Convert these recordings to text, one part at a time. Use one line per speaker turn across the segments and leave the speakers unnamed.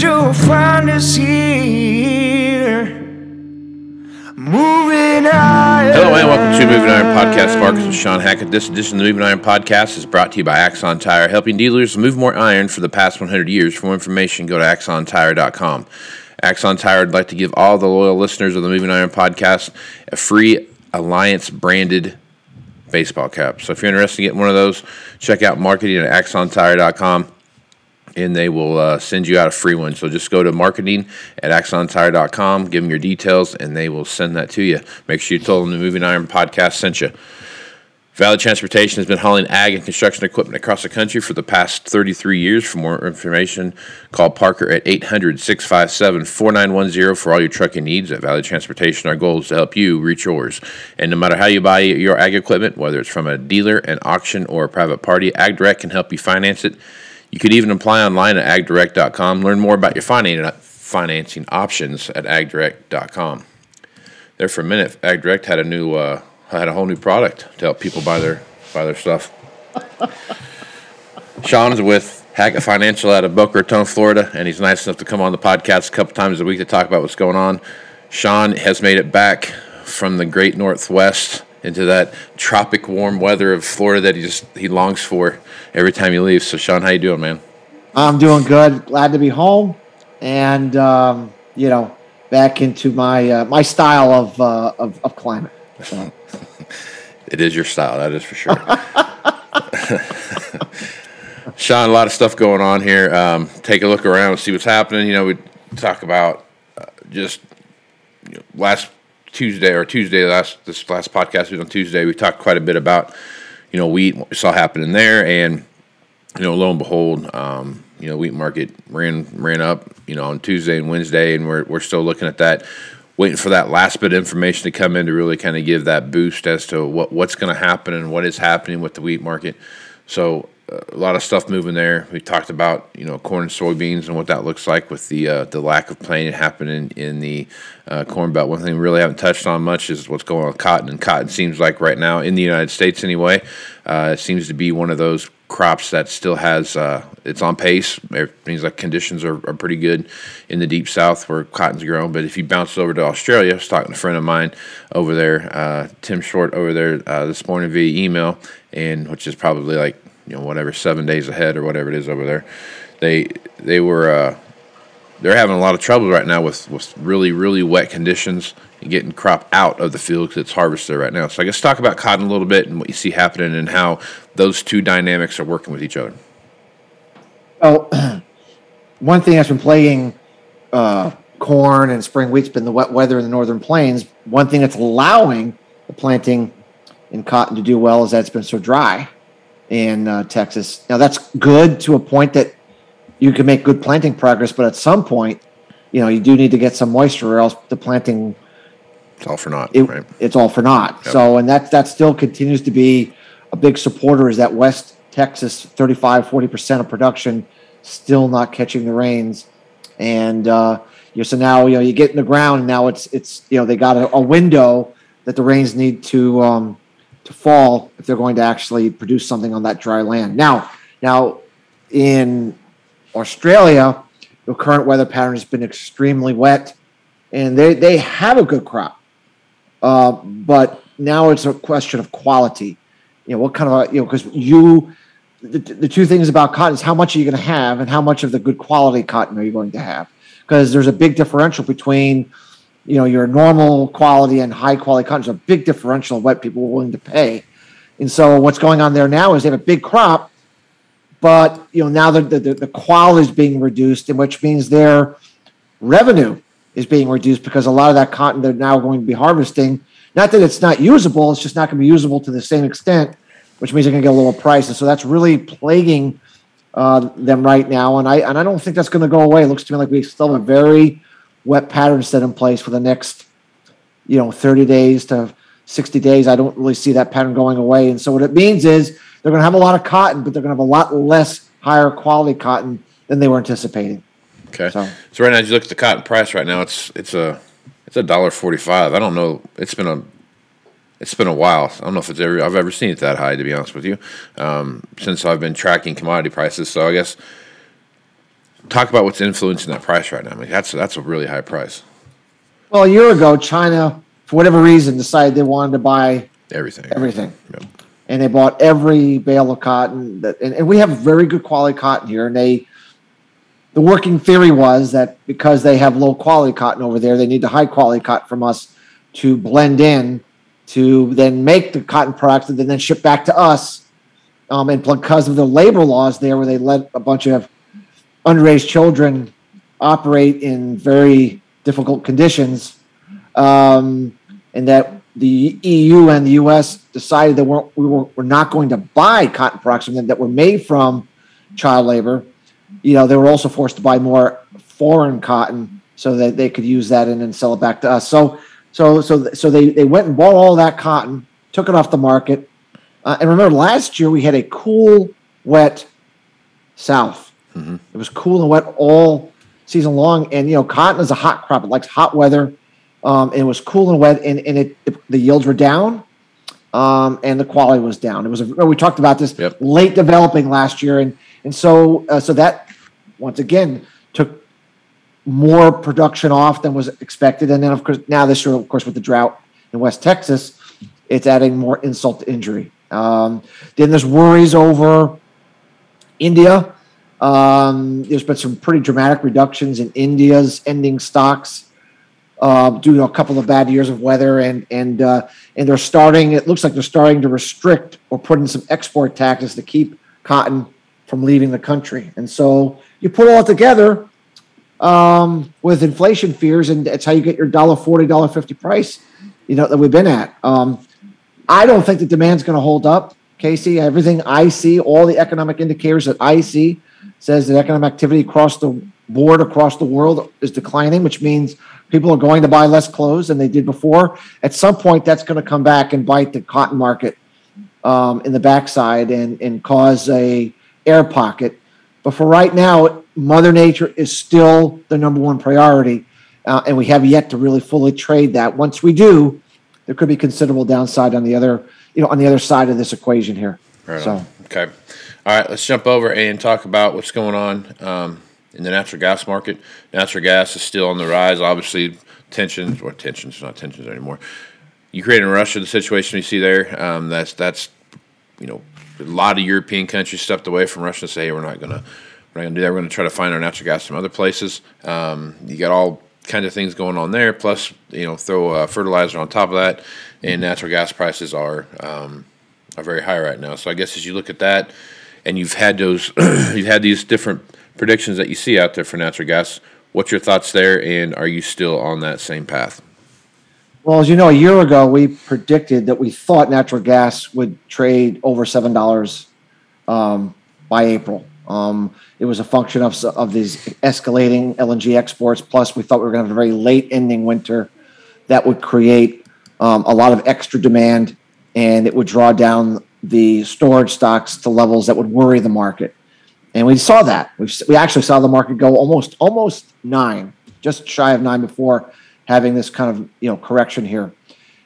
You'll find us here. Moving higher.
Hello and welcome to Moving Iron Podcast. Markets and Shawn Hackett. This edition of the Moving Iron Podcast is brought to you by Axon Tire, helping dealers move more iron for the past 100 years. For more information, go to axontire.com. Axon Tire would like to give all the loyal listeners of the Moving Iron Podcast a free Alliance branded baseball cap. So if you're interested in getting one of those, check out marketing at axontire.com and they will uh, send you out a free one. So just go to marketing at axontire.com, give them your details, and they will send that to you. Make sure you tell them the Moving Iron podcast sent you. Valley Transportation has been hauling ag and construction equipment across the country for the past 33 years. For more information, call Parker at 800 657 4910 for all your trucking needs at Valley Transportation. Our goal is to help you reach yours. And no matter how you buy your ag equipment, whether it's from a dealer, an auction, or a private party, Ag Direct can help you finance it. You could even apply online at agdirect.com. Learn more about your financing options at agdirect.com. There for a minute, AgDirect had a new uh, had a whole new product to help people buy their buy their stuff. Shawn's with Hackett Financial out of Boca Raton, Florida, and he's nice enough to come on the podcast a couple times a week to talk about what's going on. Shawn has made it back from the great Northwest into that tropic warm weather of Florida that he just he longs for every time he leaves. So Shawn, how you doing, man?
I'm doing good. Glad to be home, and um, you know, back into my uh, my style of, uh, of of climate. So,
It is your style, that is for sure. Shawn, a lot of stuff going on here. Um, take a look around, see what's happening. You know, we talk about uh, just you know, last Tuesday or Tuesday last this last podcast we was on Tuesday. We talked quite a bit about you know wheat, what we saw happening there, and you know, lo and behold, um, you know, wheat market ran ran up, you know, on Tuesday and Wednesday, and we're we're still looking at that, waiting for that last bit of information to come in to really kind of give that boost as to what what's going to happen and what is happening with the wheat market. So a lot of stuff moving there. We talked about you know corn and soybeans and what that looks like with the uh, the lack of planting happening in the uh, corn belt. One thing we really haven't touched on much is what's going on with cotton. And cotton seems like right now in the United States anyway, uh, it seems to be one of those crops that still has uh, it's on pace. It means like conditions are, are pretty good in the deep south where cotton's grown. But if you bounce over to Australia, I was talking to a friend of mine over there, uh, Tim Short over there uh, this morning via email, and which is probably like you know whatever seven days ahead or whatever it is over there. They they were uh, they're having a lot of trouble right now with, with really really wet conditions and getting crop out of the field because it's harvested right now. So I guess talk about cotton a little bit and what you see happening and how those two dynamics are working with each other.
well, one thing that's been plaguing uh, corn and spring wheat's been the wet weather in the northern plains. One thing that's allowing the planting in cotton to do well is that it's been so dry in uh, Texas. Now that's good to a point that you can make good planting progress, but at some point, you know, you do need to get some moisture, or else the planting
It's all for naught,
it,
right?
it's all for naught.
Yep.
So, and that that still continues to be a big supporter is that West Texas 35, 40% of production still not catching the rains. And, uh, you so now, you know, you get in the ground and now it's, it's, you know, they got a, a window that the rains need to, um, to fall if they're going to actually produce something on that dry land. Now, now in Australia, the current weather pattern has been extremely wet and they they have a good crop, uh, but now it's a question of quality. You know what kind of a, you know because you the, the two things about cotton is how much are you going to have and how much of the good quality cotton are you going to have because there's a big differential between you know your normal quality and high quality cotton. There's a big differential of what people are willing to pay, and so what's going on there now is they have a big crop, but you know now the the, the quality is being reduced, and which means their revenue is being reduced because a lot of that cotton they're now going to be harvesting. Not that it's not usable; it's just not going to be usable to the same extent, which means they're going to get a lower price, and so that's really plaguing uh, them right now. And I and I don't think that's going to go away. It looks to me like we still have a very wet pattern set in place for the next, you know, 30 days to 60 days. I don't really see that pattern going away. And so what it means is they're going to have a lot of cotton, but they're going to have a lot less higher quality cotton than they were anticipating.
Okay. So, so right now, as you look at the cotton price right now, it's it's a it's a dollar forty five. I don't know. It's been a it's been a while. I don't know if it's ever I've ever seen it that high. To be honest with you, um, since I've been tracking commodity prices. So I guess talk about what's influencing that price right now. I mean, that's that's a really high price.
Well, a year ago, China, for whatever reason, decided they wanted to buy
everything.
Everything. Yep. And they bought every bale of cotton. That, and, and we have very good quality cotton here. And they, the working theory was that because they have low quality cotton over there, they need the high quality cotton from us to blend in to then make the cotton products and then ship back to us. Um, and because of the labor laws there, where they let a bunch of underage children operate in very difficult conditions, um, and that the EU and the US decided that we're, we were, we're not going to buy cotton products that were made from child labor. You know, they were also forced to buy more foreign cotton so that they could use that and then sell it back to us. So, so, so, so they, they went and bought all that cotton, took it off the market. Uh, and remember, last year we had a cool, wet South. Mm-hmm. It was cool and wet all season long. And, you know, cotton is a hot crop. It likes hot weather. Um, it was cool and wet, and, and it, it the yields were down, um, and the quality was down. It was a, we talked about this yep. late developing last year, and and so uh, so that once again took more production off than was expected, and then of course now this year, of course, with the drought in West Texas, it's adding more insult to injury. Um, then there's worries over India. Um, there's been some pretty dramatic reductions in India's ending stocks uh, due to a couple of bad years of weather, and and uh, and they're starting. It looks like they're starting to restrict or put in some export taxes to keep cotton from leaving the country. And so you put all together um, with inflation fears, and that's how you get your dollar forty, dollar fifty price. You know that we've been at. Um, I don't think the demand's going to hold up, Casey. Everything I see, all the economic indicators that I see, says that economic activity across the board across the world is declining, which means people are going to buy less clothes than they did before. At some point, that's going to come back and bite the cotton market um, in the backside and and cause a air pocket. But for right now, Mother Nature is still the number one priority, uh, and we have yet to really fully trade that. Once we do, there could be considerable downside on the other, you know, on the other side of this equation here.
Right so, on. okay, all right, let's jump over and talk about what's going on. Um, in the natural gas market. Natural gas is still on the rise. Obviously, tensions or tensions, not tensions anymore. Ukraine and Russia, the situation you see there, um, that's that's you know a lot of European countries stepped away from Russia and say hey, we're not gonna we're not gonna do that. We're gonna try to find our natural gas from other places. Um, you got all kinds of things going on there. Plus, you know, throw uh, fertilizer on top of that, and natural gas prices are um, are very high right now. So I guess as you look at that, and you've had those, you've had these different predictions that you see out there for natural gas. What's your thoughts there, and are you still on that same path?
Well, as you know, a year ago we predicted that we thought natural gas would trade over seven dollars um, by April. Um, it was a function of of these escalating LNG exports. Plus, we thought we were going to have a very late ending winter that would create um, a lot of extra demand, and it would draw down the storage stocks to levels that would worry the market and we saw that. We we actually saw the market go almost almost nine, just shy of nine before having this kind of you know correction here.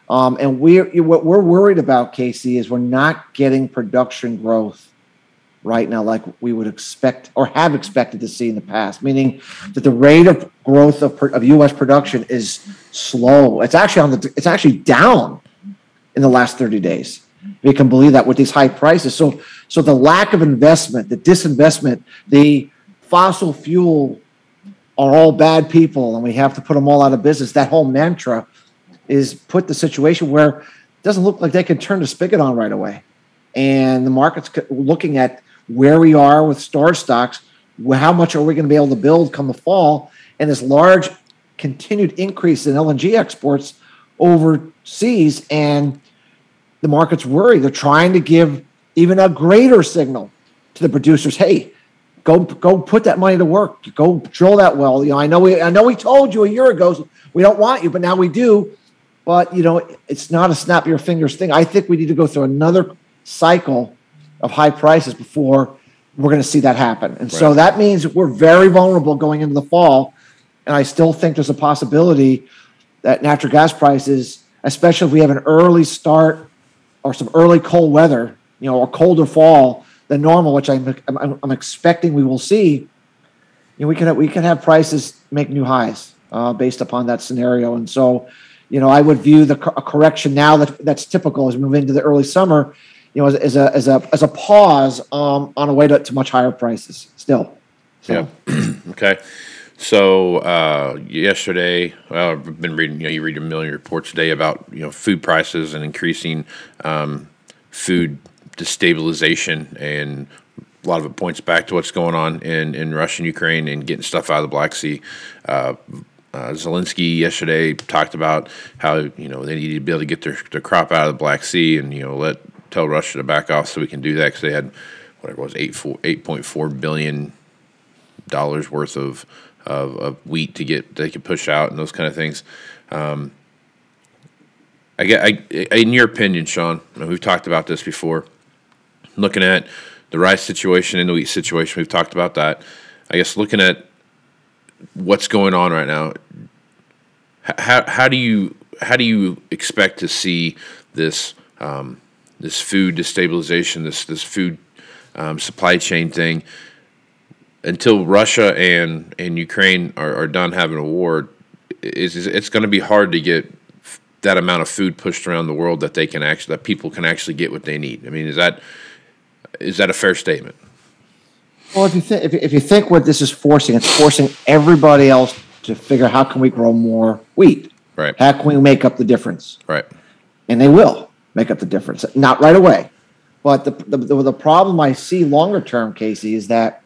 Um, and we what we're worried about, Casey, is we're not getting production growth right now like we would expect or have expected to see in the past, meaning that the rate of growth of, of U.S. production is slow. It's actually on the it's actually down in the last 30 days. We can believe that with these high prices. So so the lack of investment, the disinvestment, the fossil fuel are all bad people and we have to put them all out of business. That whole mantra is put the situation where it doesn't look like they can turn the spigot on right away. And the market's looking at where we are with storage stocks, how much are we going to be able to build come the fall, and this large continued increase in LNG exports overseas. And the market's worried. They're trying to give even a greater signal to the producers hey, go go put that money to work. Go drill that well. You know, I know we I know we told you a year ago we don't want you, but now we do. But you know, it's not a snap your fingers thing. I think we need to go through another cycle of high prices before we're going to see that happen. And right. so that means we're very vulnerable going into the fall. And I still think there's a possibility that natural gas prices, especially if we have an early start or some early cold weather, you know, or colder fall, than normal, which I'm, I'm, I'm expecting we will see, you know, we can we can have prices make new highs uh, based upon that scenario. And so, you know, I would view the correction now that that's typical as we move into the early summer, you know, as, as a as a as a pause um, on a way to, to much higher prices still.
So. Yeah. okay. So uh, yesterday, well, I've been reading. You know, you read a million reports a day about you know food prices and increasing um, food destabilization, and a lot of it points back to what's going on in, in Russia and Ukraine and getting stuff out of the Black Sea. Uh, uh, Zelensky yesterday talked about how you know they needed to be able to get their, their crop out of the Black Sea and you know let tell Russia to back off so we can do that because they had whatever it was eight four eight point four billion dollars worth of, of, of wheat to get they could push out and those kind of things. Um, I get I, in your opinion, Shawn. We've talked about this before looking at the rice situation and the wheat situation. We've talked about that. I guess looking at what's going on right now, how how do you how do you expect to see this um, this food destabilization, this this food um, supply chain thing until Russia and and Ukraine are, are done having a war? Is, is it's going to be hard to get that amount of food pushed around the world that they can actually that people can actually get what they need. I mean, is that is that a fair statement?
Well, if you think if, if you think what this is forcing, it's forcing everybody else to figure how can we grow more wheat.
Right.
How can we make up the difference?
Right.
And they will make up the difference. Not right away, but the the, the, the problem I see longer term, Casey, is that.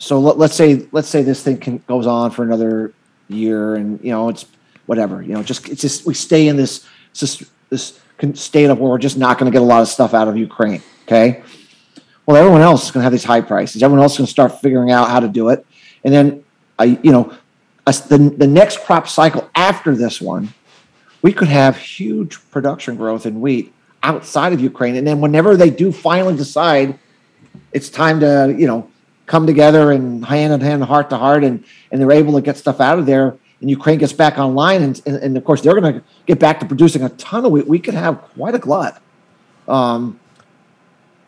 So let, us say let's say this thing can, goes on for another year, and you know it's whatever. You know, just it's just we stay in this this this state of where we're just not going to get a lot of stuff out of Ukraine. Okay well, everyone else is going to have these high prices. Everyone else is going to start figuring out how to do it. And then, I, you know, the, the next crop cycle after this one, we could have huge production growth in wheat outside of Ukraine. And then whenever they do finally decide it's time to, you know, come together and hand in hand, heart to heart, and, and they're able to get stuff out of there, and Ukraine gets back online, and, and, and of course they're going to get back to producing a ton of wheat, we could have quite a glut. Um,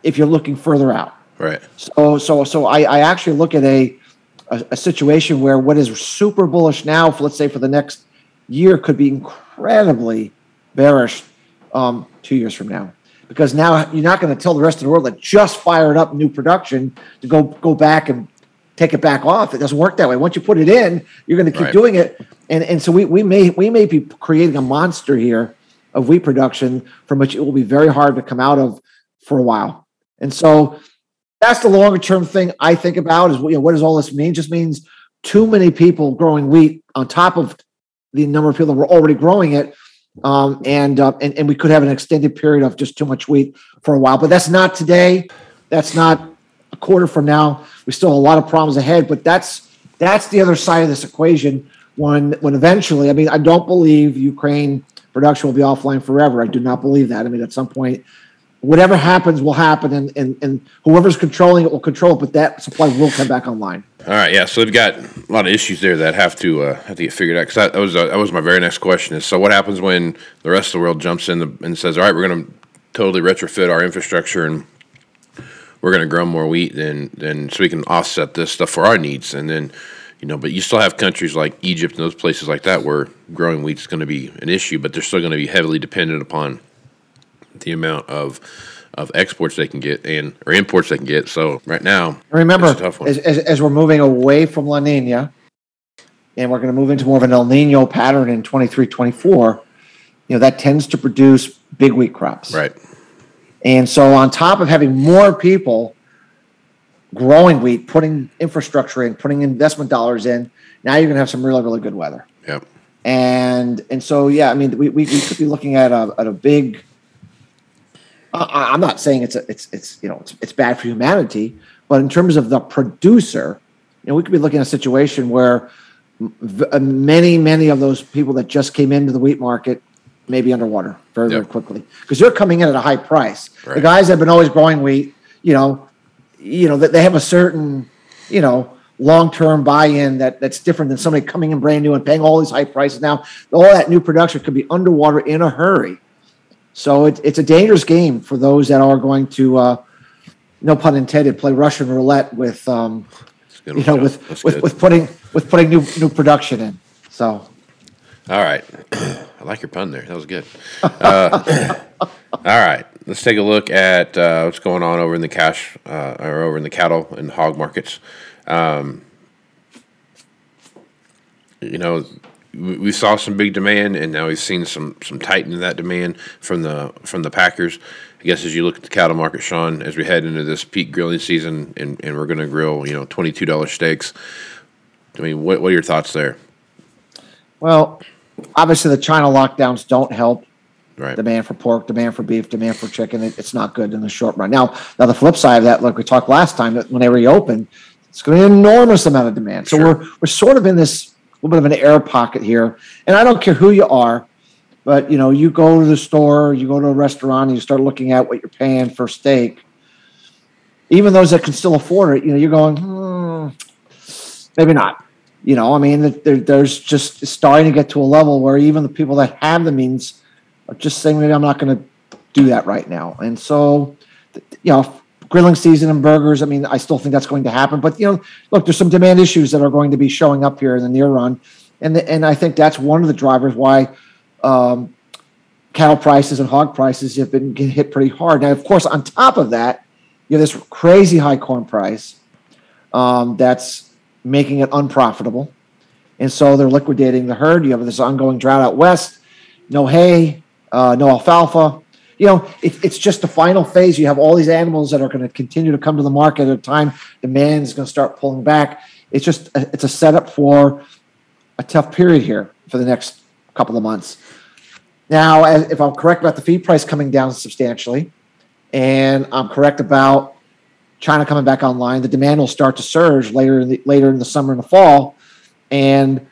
if you're looking further out.
Right.
So so so I, I actually look at a, a, a situation where what is super bullish now, for, let's say for the next year, could be incredibly bearish um, two years from now. Because now you're not going to tell the rest of the world that just fired up new production to go go back and take it back off. It doesn't work that way. Once you put it in, you're going to keep right. doing it, and and so we, we may we may be creating a monster here of wheat production from which it will be very hard to come out of for a while. And so that's the longer term thing I think about is you know, what does all this mean? It just means too many people growing wheat on top of the number of people that were already growing it. Um, and, uh, and and we could have an extended period of just too much wheat for a while, but that's not today. That's not a quarter from now. We still have a lot of problems ahead, but that's that's the other side of this equation. When when eventually, I mean, I don't believe Ukraine production will be offline forever. I do not believe that. I mean, at some point, whatever happens will happen, and, and, and whoever's controlling it will control it. But that supply will come back online.
All right, yeah. So they've got a lot of issues there that have to uh, have to get figured out. Because that, that, was uh, that was my very next question. Is so what happens when the rest of the world jumps in the, and says, "All right, we're going to totally retrofit our infrastructure and we're going to grow more wheat, then then so we can offset this stuff for our needs, and then you know, but you still have countries like Egypt and those places like that where growing wheat is going to be an issue, but they're still going to be heavily dependent upon the amount of of exports they can get and or imports they can get. So right now,
Remember,
a tough one.
as, as, as we're moving away from La Nina and we're going to move into more of an El Nino pattern in 23, 24, you know, that tends to produce big wheat crops.
right,
And so, on top of having more people growing wheat, putting infrastructure in, putting investment dollars in, now you're going to have some really, really good weather.
yep,
And and so, yeah, I mean, we, we, we could be looking at a, at a big. I- I'm not saying it's a, it's it's you know it's, it's bad for humanity, but in terms of the producer, you know, we could be looking at a situation where v- uh, many many of those people that just came into the wheat market may be underwater very very quickly. Because they're coming in at a high price. The guys that have been always growing wheat, you know, you know that they have a certain you know long-term buy-in that that's different than somebody coming in brand new and paying all these high prices. Now all that new production could be underwater in a hurry so it, it's a dangerous game for those that are going to uh, no pun intended play russian roulette with um,
That's a good
you know with
That's
with,
good.
with putting with putting new new production in so
All right. I like your pun there. That was good. Uh, all right. Let's take a look at uh, what's going on over in the cash uh, or over in the cattle and hog markets. Um, you know, we, we saw some big demand, and now we've seen some some tightening of that demand from the from the packers. I guess as you look at the cattle market, Shawn, as we head into this peak grilling season, and, and we're going to grill, you know, twenty two dollars steaks. I mean, what what are your thoughts there?
well obviously the china lockdowns don't help
Right.
demand for pork, demand for beef, demand for chicken. It, it's not good in the short run. Now, now the flip side of that, like we talked last time, that when they reopen, it's going to be an enormous amount of demand. So
Sure.
we're we're sort of in this little bit of an air pocket here. And I don't care who you are, but you know, you go to the store, you go to a restaurant, and you start looking at what you're paying for steak. Even those that can still afford it, you know, you're going, hmm, maybe not. You know, I mean, there, there's just starting to get to a level where even the people that have the means are just saying maybe I'm not going to do that right now. And so, you know, grilling season and burgers. I mean, I still think that's going to happen. But you know, look, there's some demand issues that are going to be showing up here in the near run, and the, and I think that's one of the drivers why um, cattle prices and hog prices have been getting hit pretty hard. Now, of course, on top of that, you have this crazy high corn price um, that's making it unprofitable, and so they're liquidating the herd. You have this ongoing drought out west, no hay, uh, no alfalfa. You know, it, it's just the final phase. You have all these animals that are going to continue to come to the market at a time demand is going to start pulling back. It's just a, it's a setup for a tough period here for the next couple of months. Now, as- if I'm correct about the feed price coming down substantially, and I'm correct about China coming back online, the demand will start to surge later in the later in the summer and the fall, and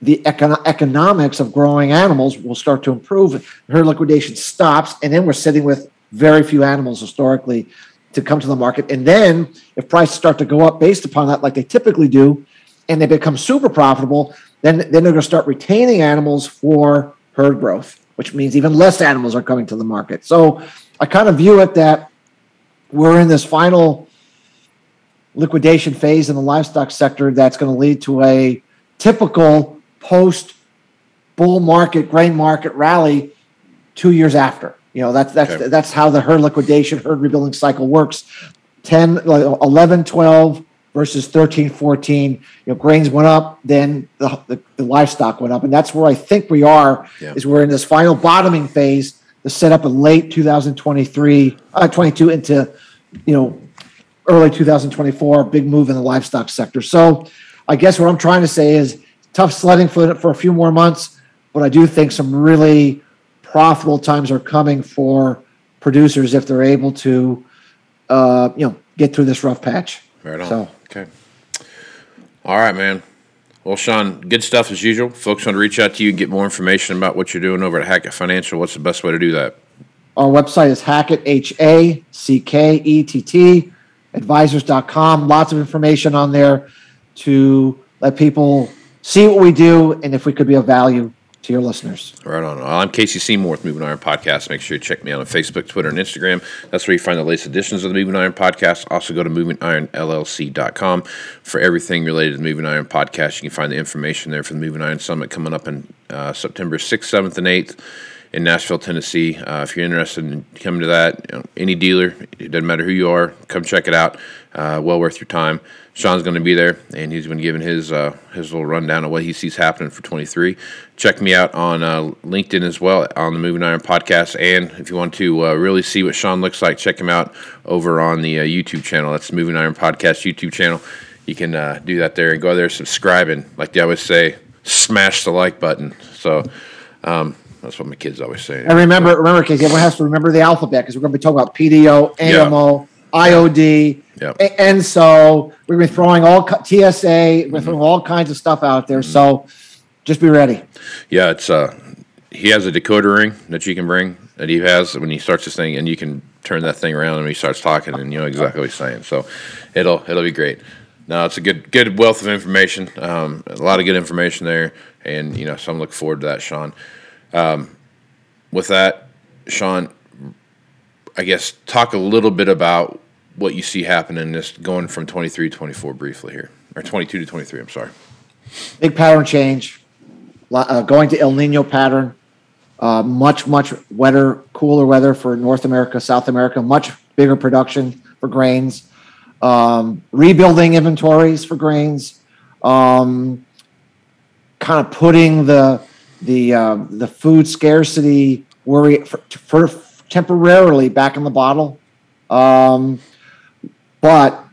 the econo- economics of growing animals will start to improve. Herd liquidation stops, and then we're sitting with very few animals historically to come to the market. And then, if prices start to go up based upon that, like they typically do, and they become super profitable, then then they're going to start retaining animals for herd growth, which means even less animals are coming to the market. So I kind of view it that we're in this final liquidation phase in the livestock sector that's going to lead to a typical post bull market grain market rally two years after you know that's that's
Okay.
that's how the herd liquidation herd rebuilding cycle works 10 11 12 versus 13 14 you know grains went up then the, the, the livestock went up and that's where i think we are
Yeah.
is we're in this final bottoming phase to set up in late 2023 uh, 22 into you know early 2024 big move in the livestock sector so i guess what i'm trying to say is tough sledding for, for a few more months but i do think some really profitable times are coming for producers if they're able to uh, you know get through this rough patch
Right on.
So-
Okay. All right, man. Well, Shawn, good stuff as usual. Folks want to reach out to you and get more information about what you're doing over at Hackett Financial. What's the best way to do that?
Our website is Hackett, H A C K E T T, advisors.com. Lots of information on there to let people see what we do and if we could be of value to your listeners.
Right on. I'm Casey Seymour with Moving Iron Podcast. Make sure you check me out on Facebook, Twitter, and Instagram. That's where you find the latest editions of the Moving Iron Podcast. Also, go to movingironllc.com for everything related to the Moving Iron Podcast. You can find the information there for the Moving Iron Summit coming up in uh, September 6th, 7th, and 8th in Nashville, Tennessee. Uh, if you're interested in coming to that, you know, any dealer, it doesn't matter who you are, come check it out. Uh, well worth your time. Shawn's going to be there, and he's been giving his uh, his little rundown of what he sees happening for 23. Check me out on uh, LinkedIn as well on the Moving Iron podcast, and if you want to uh, really see what Shawn looks like, check him out over on the uh, YouTube channel. That's the Moving Iron Podcast YouTube channel. You can do that there and go there, subscribe, and like they always say, smash the like button. So. Um, that's what my kids always say.
And remember, remember, Casey, everyone has to remember the alphabet because we're going to be talking about PDO,
Yeah.
AMO, IOD,
Yep.
a- and so we're going to be throwing all TSA, we're throwing all kinds of stuff out there. So just be ready.
Yeah, it's uh, he has a decoder ring that you can bring that he has when he starts this thing, and you can turn that thing around and he starts talking, and you know exactly what he's saying. So it'll it'll be great. No, it's a good good wealth of information. Um, a lot of good information there, and you know, so I'm looking forward to that, Shawn. Um, with that, Shawn, I guess talk a little bit about what you see happening this going from 23 to 24 briefly here, or 22 to 23. I'm sorry.
Big pattern change, uh, going to El Nino pattern, uh, much, much wetter, cooler weather for North America, South America, much bigger production for grains, um, rebuilding inventories for grains, um, kind of putting the the uh, the food scarcity worry for, for temporarily back in the bottle, um, but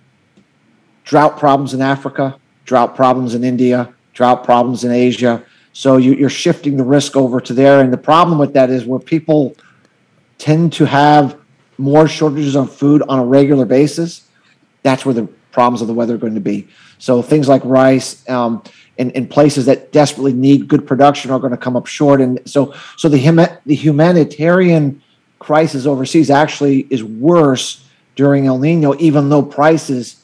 drought problems in Africa, drought problems in India, drought problems in Asia. So you, you're shifting the risk over to there, and the problem with that is where people tend to have more shortages of food on a regular basis. That's where the problems of the weather are going to be. So things like rice um, in, in places that desperately need good production are going to come up short. And so so the huma- the humanitarian crisis overseas actually is worse during El Nino, even though prices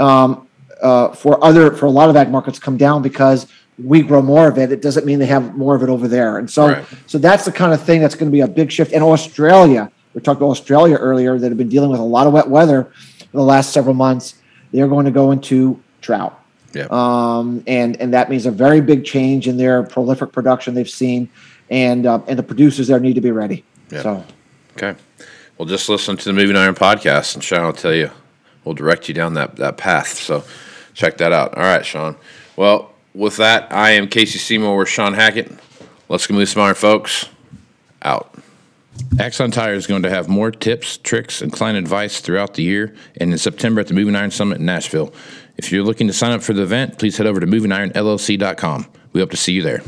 um, uh, for other for a lot of ag markets come down because we grow more of it. It doesn't mean they have more of it over there, and so
Right.
so that's the kind of thing that's going to be a big shift. And Australia, we talked about Australia earlier that have been dealing with a lot of wet weather in the last several months. They're going to go into drought,
Yeah.
um, and and that means a very big change in their prolific production they've seen, and uh, and the producers there need to be ready.
Yeah.
So
Okay. Well, just listen to the Moving Iron podcast, and Shawn will tell you, we'll direct you down that, that path. So check that out. All right, Shawn. Well, with that, I am Casey Seymour with Shawn Hackett. Let's go move some iron, folks. Out. Axon Tire is going to have more tips, tricks, and client advice throughout the year and in September at the Moving Iron Summit in Nashville. If you're looking to sign up for the event, please head over to movingironllc.com. We hope to see you there.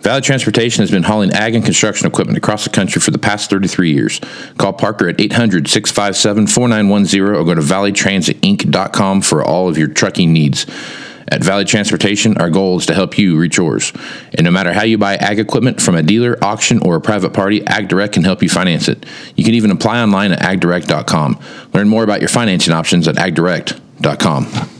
Valley Transportation has been hauling ag and construction equipment across the country for the past 33 years. Call Parker at 800 657 4910 or go to valleytransinc.com for all of your trucking needs. At Valley Transportation, our goal is to help you reach yours. And no matter how you buy ag equipment from a dealer, auction, or a private party, AgDirect can help you finance it. You can even apply online at agdirect.com. Learn more about your financing options at agdirect.com.